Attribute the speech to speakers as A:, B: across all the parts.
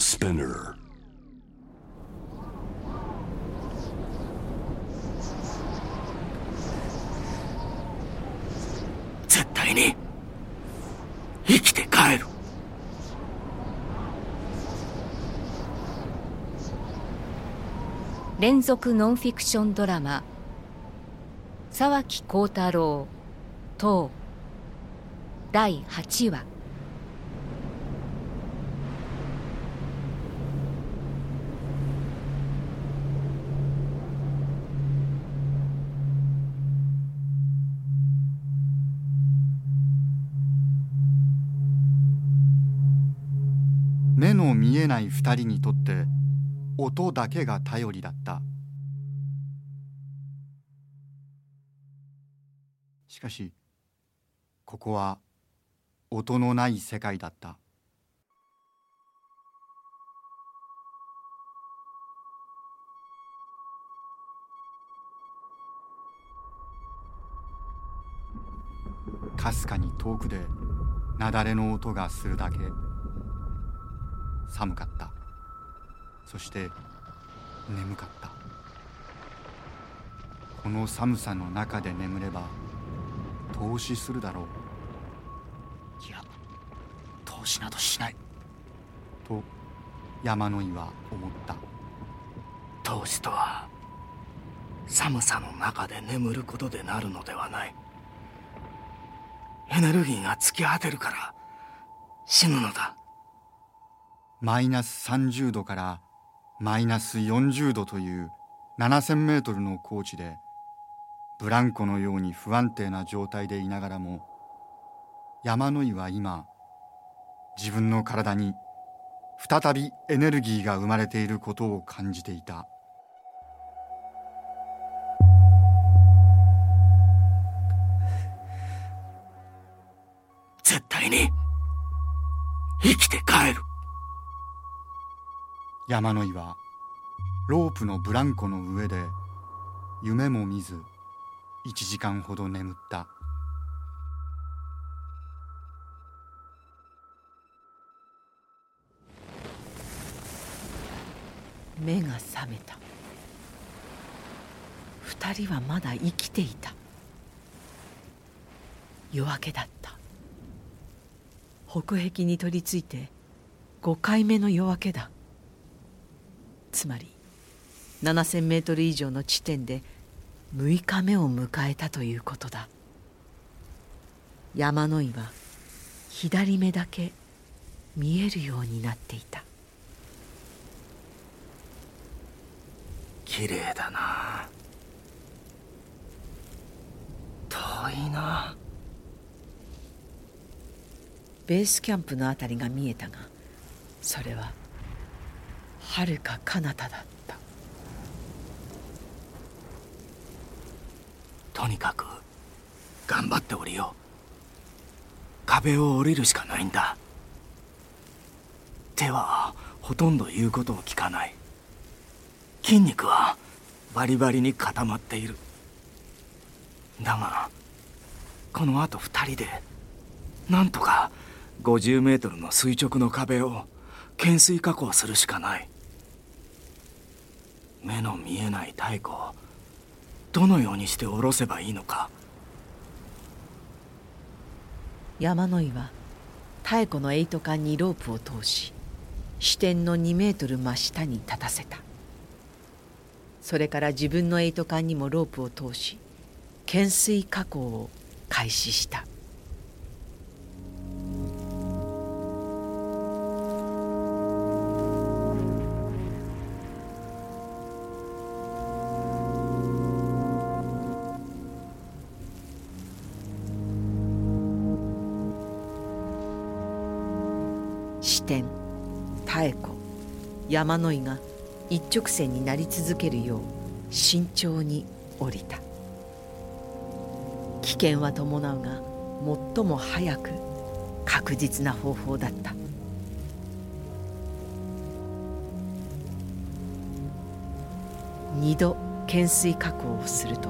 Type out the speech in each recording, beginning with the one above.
A: Spinner.
B: 絶対に生きて帰る
C: 連続ノンフィクションドラマ沢木幸太郎等第8話
D: 目の見えない二人にとって音だけが頼りだった。しかしここは音のない世界だった。かすかに遠くで雪崩の音がするだけ。寒かった。そして眠かった。この寒さの中で眠れば投資するだろう。
B: いや投資などしない。
D: と山野井は思った。
B: 投資とは寒さの中で眠ることでなるのではない。エネルギーが尽き果てるから死ぬのだ
D: マイナス30度からマイナス40度という7,000メートルの高地でブランコのように不安定な状態でいながらも山野井は今自分の体に再びエネルギーが生まれていることを感じていた。
B: 絶対に生きて帰る。
D: 山野井はロープのブランコの上で夢も見ず1時間ほど眠った。
E: 目が覚めた。二人はまだ生きていた。夜明けだった。北壁に取り付いて5回目の夜明けだ。つまり7,000メートル以上の地点で6日目を迎えたということだ。山の井は左目だけ見えるようになっていた。
B: 綺麗だな。遠いな。
E: ベースキャンプのあたりが見えたがそれははるか彼方だった。
B: とにかく頑張って降りよう。壁を降りるしかないんだ。手はほとんど言うことを聞かない。筋肉はバリバリに固まっている。だがこのあと2人でなんとか50メートルの垂直の壁を懸垂加工するしかない。目の見えない太鼓をどのようにして下ろせばいいのか。
E: 山野井は妙子のエイト管にロープを通し支点の2メートル真下に立たせた。それから自分のエイト管にもロープを通し懸垂加工を開始した。支点妙子山野井が一直線になり続けるよう慎重に降りた。危険は伴うが最も早く確実な方法だった。二度懸垂加工をすると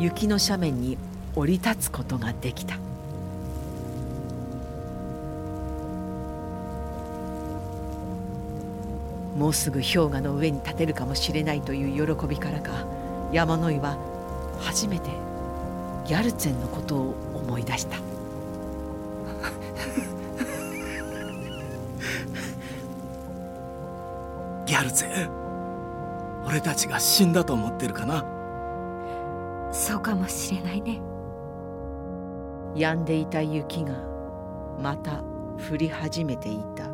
E: 雪の斜面に降り立つことができた。もうすぐ氷河の上に立てるかもしれないという喜びからか山野井は初めてギャルツェンのことを思い出した。
B: ギャルツェ俺たちが死んだと思ってるかな？
C: そうかもしれないね。
E: 止んでいた雪がまた降り始めていた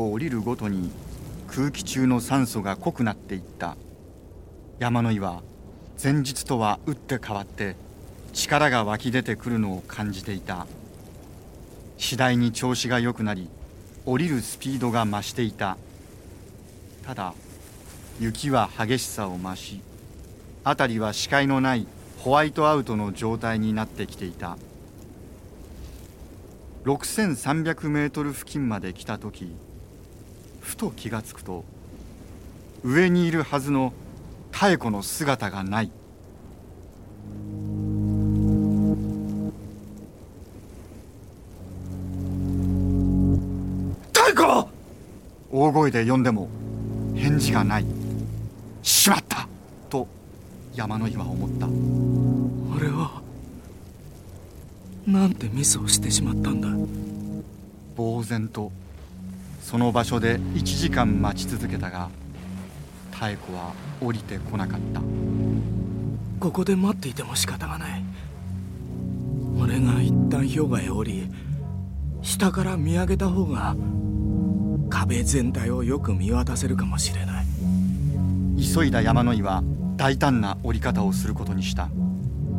D: 歩降りるごとに空気中の酸素が濃くなっていった。山の井は前日とは打って変わって力が湧き出てくるのを感じていた。次第に調子が良くなり降りるスピードが増していた。ただ雪は激しさを増し辺りは視界のないホワイトアウトの状態になってきていた。6300メートル付近まで来た時ふと気がつくと上にいるはずの妙子の姿がない。
B: 太子！
D: 大声で呼んでも返事がない。しまった！と山の井は思った。
B: 俺はなんてミスをしてしまったんだ。
D: 呆然とその場所で1時間待ち続けたが妙子は降りてこなかった。
B: ここで待っていても仕方がない。俺が一旦氷河へ降り下から見上げた方が壁全体をよく見渡せるかもしれない。
D: 急いだ山の井は大胆な降り方をすることにした。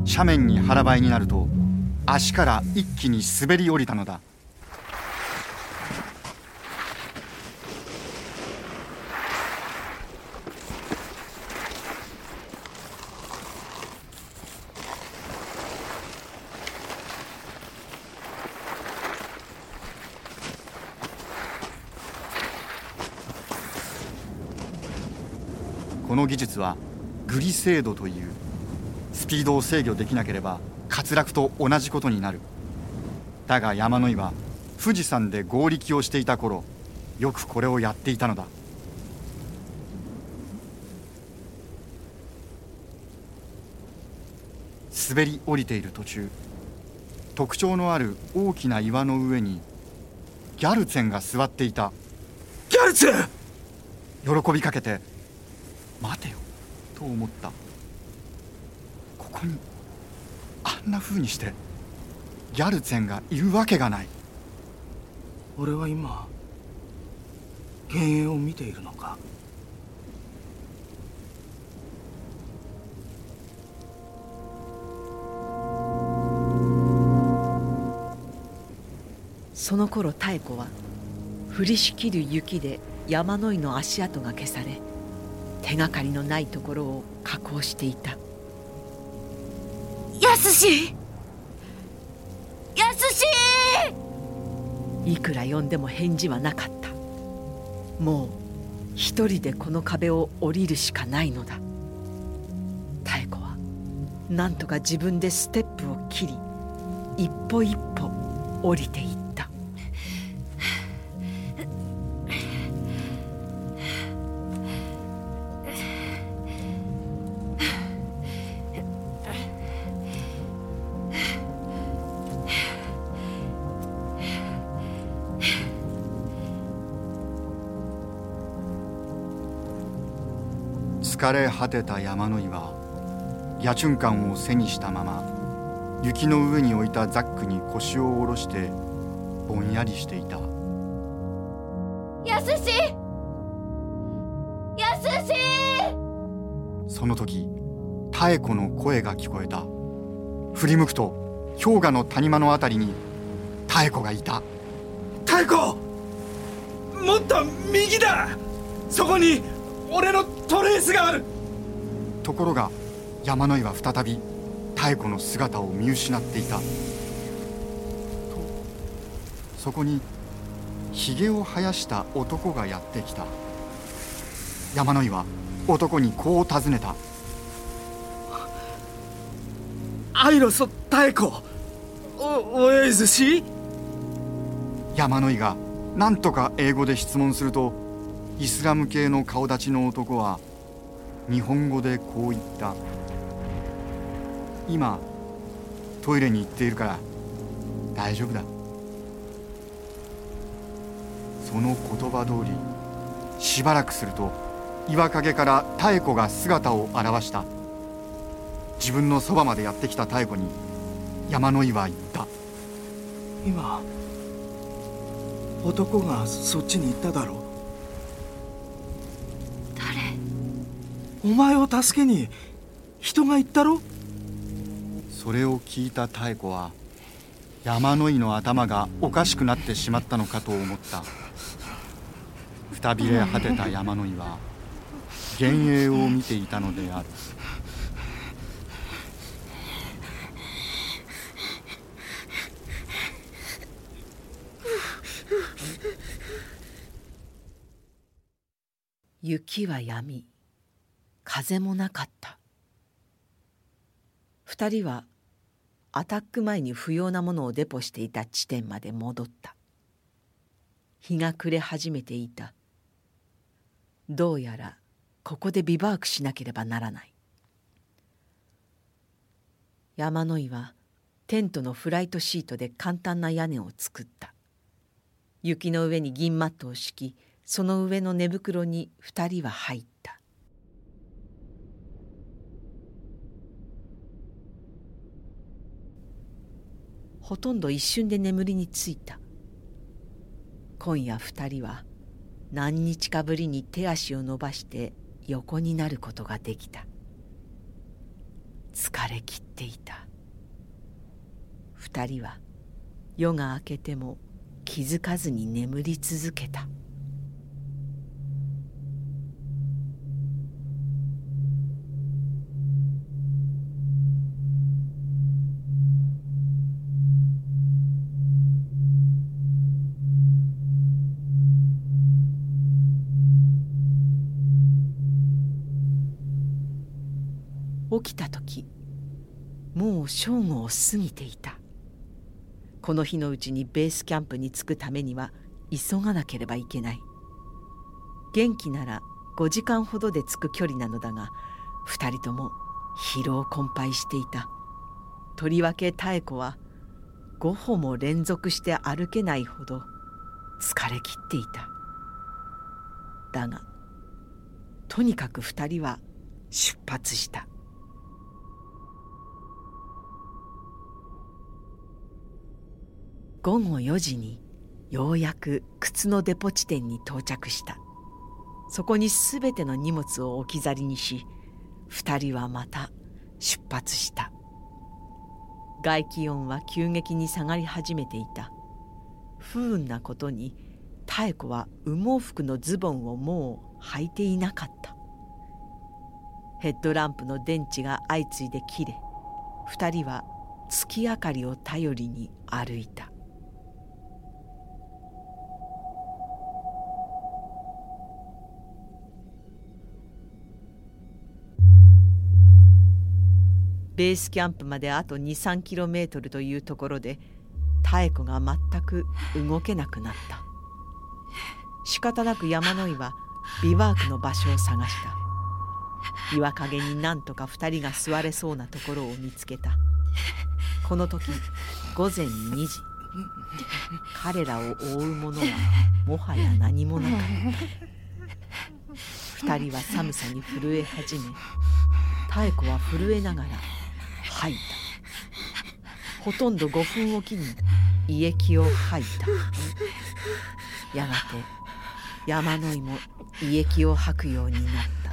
D: 斜面に腹ばいになると足から一気に滑り降りたのだこの技術はグリセードというスピードを制御できなければ滑落と同じことになる。だが山野井は富士山で合力をしていた頃よくこれをやっていたのだ。滑り降りている途中特徴のある大きな岩の上にギャルツェンが座っていた。
B: ギャルツェ
D: 喜びかけて待てよ。と思った。ここにあんな風にしてギャルツェンがいるわけがない。
B: 俺は今幻影を見ているのか？
E: その頃妙子は降りしきる雪で山の井の足跡が消され手がかりのないところを加工していた。
C: やすしやすし。
E: いくら呼んでも返事はなかった。もう一人でこの壁を降りるしかないのだ。妙子はなんとか自分でステップを切り一歩一歩降りていった
D: 疲れ果てた山の井は野チュンカンを背にしたまま雪の上に置いたザックに腰を下ろしてぼんやりしていた。
C: やすしやすし
D: その時妙子の声が聞こえた。振り向くと氷河の谷間のあたりに妙子がいた。
B: 太子！もっと右だ！そこに俺のトレースがある。
D: ところが山の井は再び妙子の姿を見失っていた。とそこにひげを生やした男がやってきた。山野井は男にこう尋ねた「
B: アイロス妙子おおえずし?」
D: 山野井が何とか英語で質問するとイスラム系の顔立ちの男は日本語でこう言った「今トイレに行っているから大丈夫だ」その言葉通りしばらくすると岩陰から妙子が姿を現した。自分のそばまでやってきた妙子に山野井は言った。
B: 今男がそっちに行っただろう。お前を助けに人が行ったろ？
D: それを聞いた妙子は山野井の頭がおかしくなってしまったのかと思った。くたびれ果てた山野井は幻影を見ていたのである。
E: 雪は止み風もなかった。二人はアタック前に不要なものをデポしていた地点まで戻った。日が暮れ始めていた。どうやらここでビバークしなければならない。山野井はテントのフライトシートで簡単な屋根を作った。雪の上に銀マットを敷きその上の寝袋に二人は入った。ほとんど一瞬で眠りについた。今夜二人は何日かぶりに手足を伸ばして横になることができた。疲れきっていた。二人は夜が明けても気づかずに眠り続けた。起きた時もう正午を過ぎていた。この日のうちにベースキャンプに着くためには急がなければいけない。元気なら5時間ほどで着く距離なのだが2人とも疲労困憊していた。とりわけ妙子は5歩も連続して歩けないほど疲れきっていた。だがとにかく2人は出発した。午後4時にようやく靴のデポ地点に到着した。そこに全ての荷物を置き去りにし2人はまた出発した。外気温は急激に下がり始めていた。不運なことに妙子は羽毛服のズボンをもう履いていなかった。ヘッドランプの電池が相次いで切れ2人は月明かりを頼りに歩いた。ベースキャンプまであと23キロメートルというところで妙子が全く動けなくなった。仕方なく山野井はビワークの場所を探した。岩陰になんとか2人が座れそうなところを見つけた。この時午前2時。彼らを覆うものはもはや何もなかった。2人は寒さに震え始め妙子は震えながら吐いた。ほとんど5分おきに胃液を吐いた。やがて山野井も胃液を吐くようになった。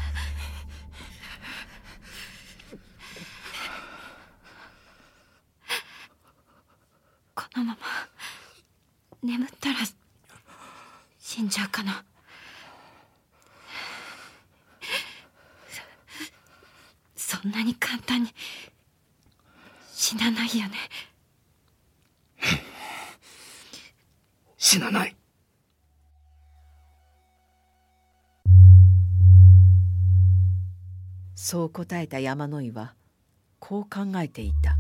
C: このまま眠ったら死んじゃうかな。そそんなに簡単に死なないよね。
B: 死なない。
E: そう答えた山野井はこう考えていた。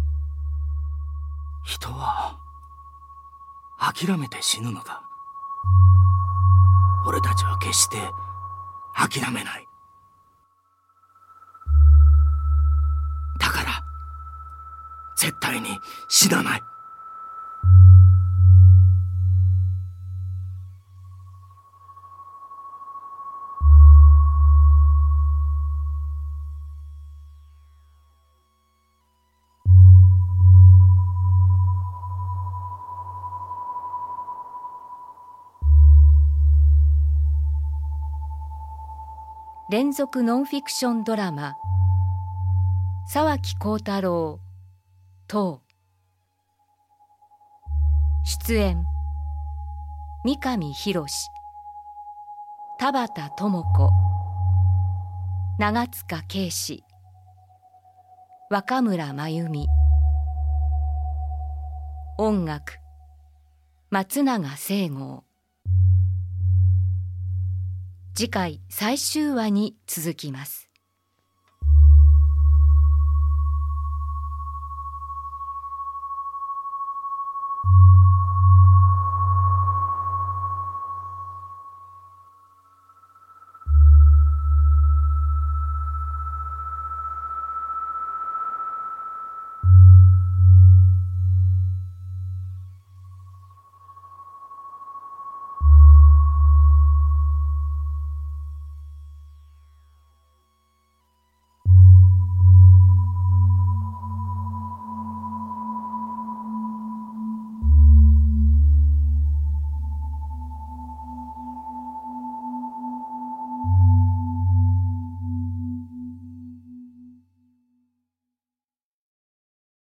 B: 人は諦めて死ぬのだ。俺たちは決して諦めない死なない。
C: 連続ノンフィクションドラマ沢木幸太郎等演。三上博。田畑智子。長塚圭。史若村真由美。音楽。松永聖剛次回最終話に続きます。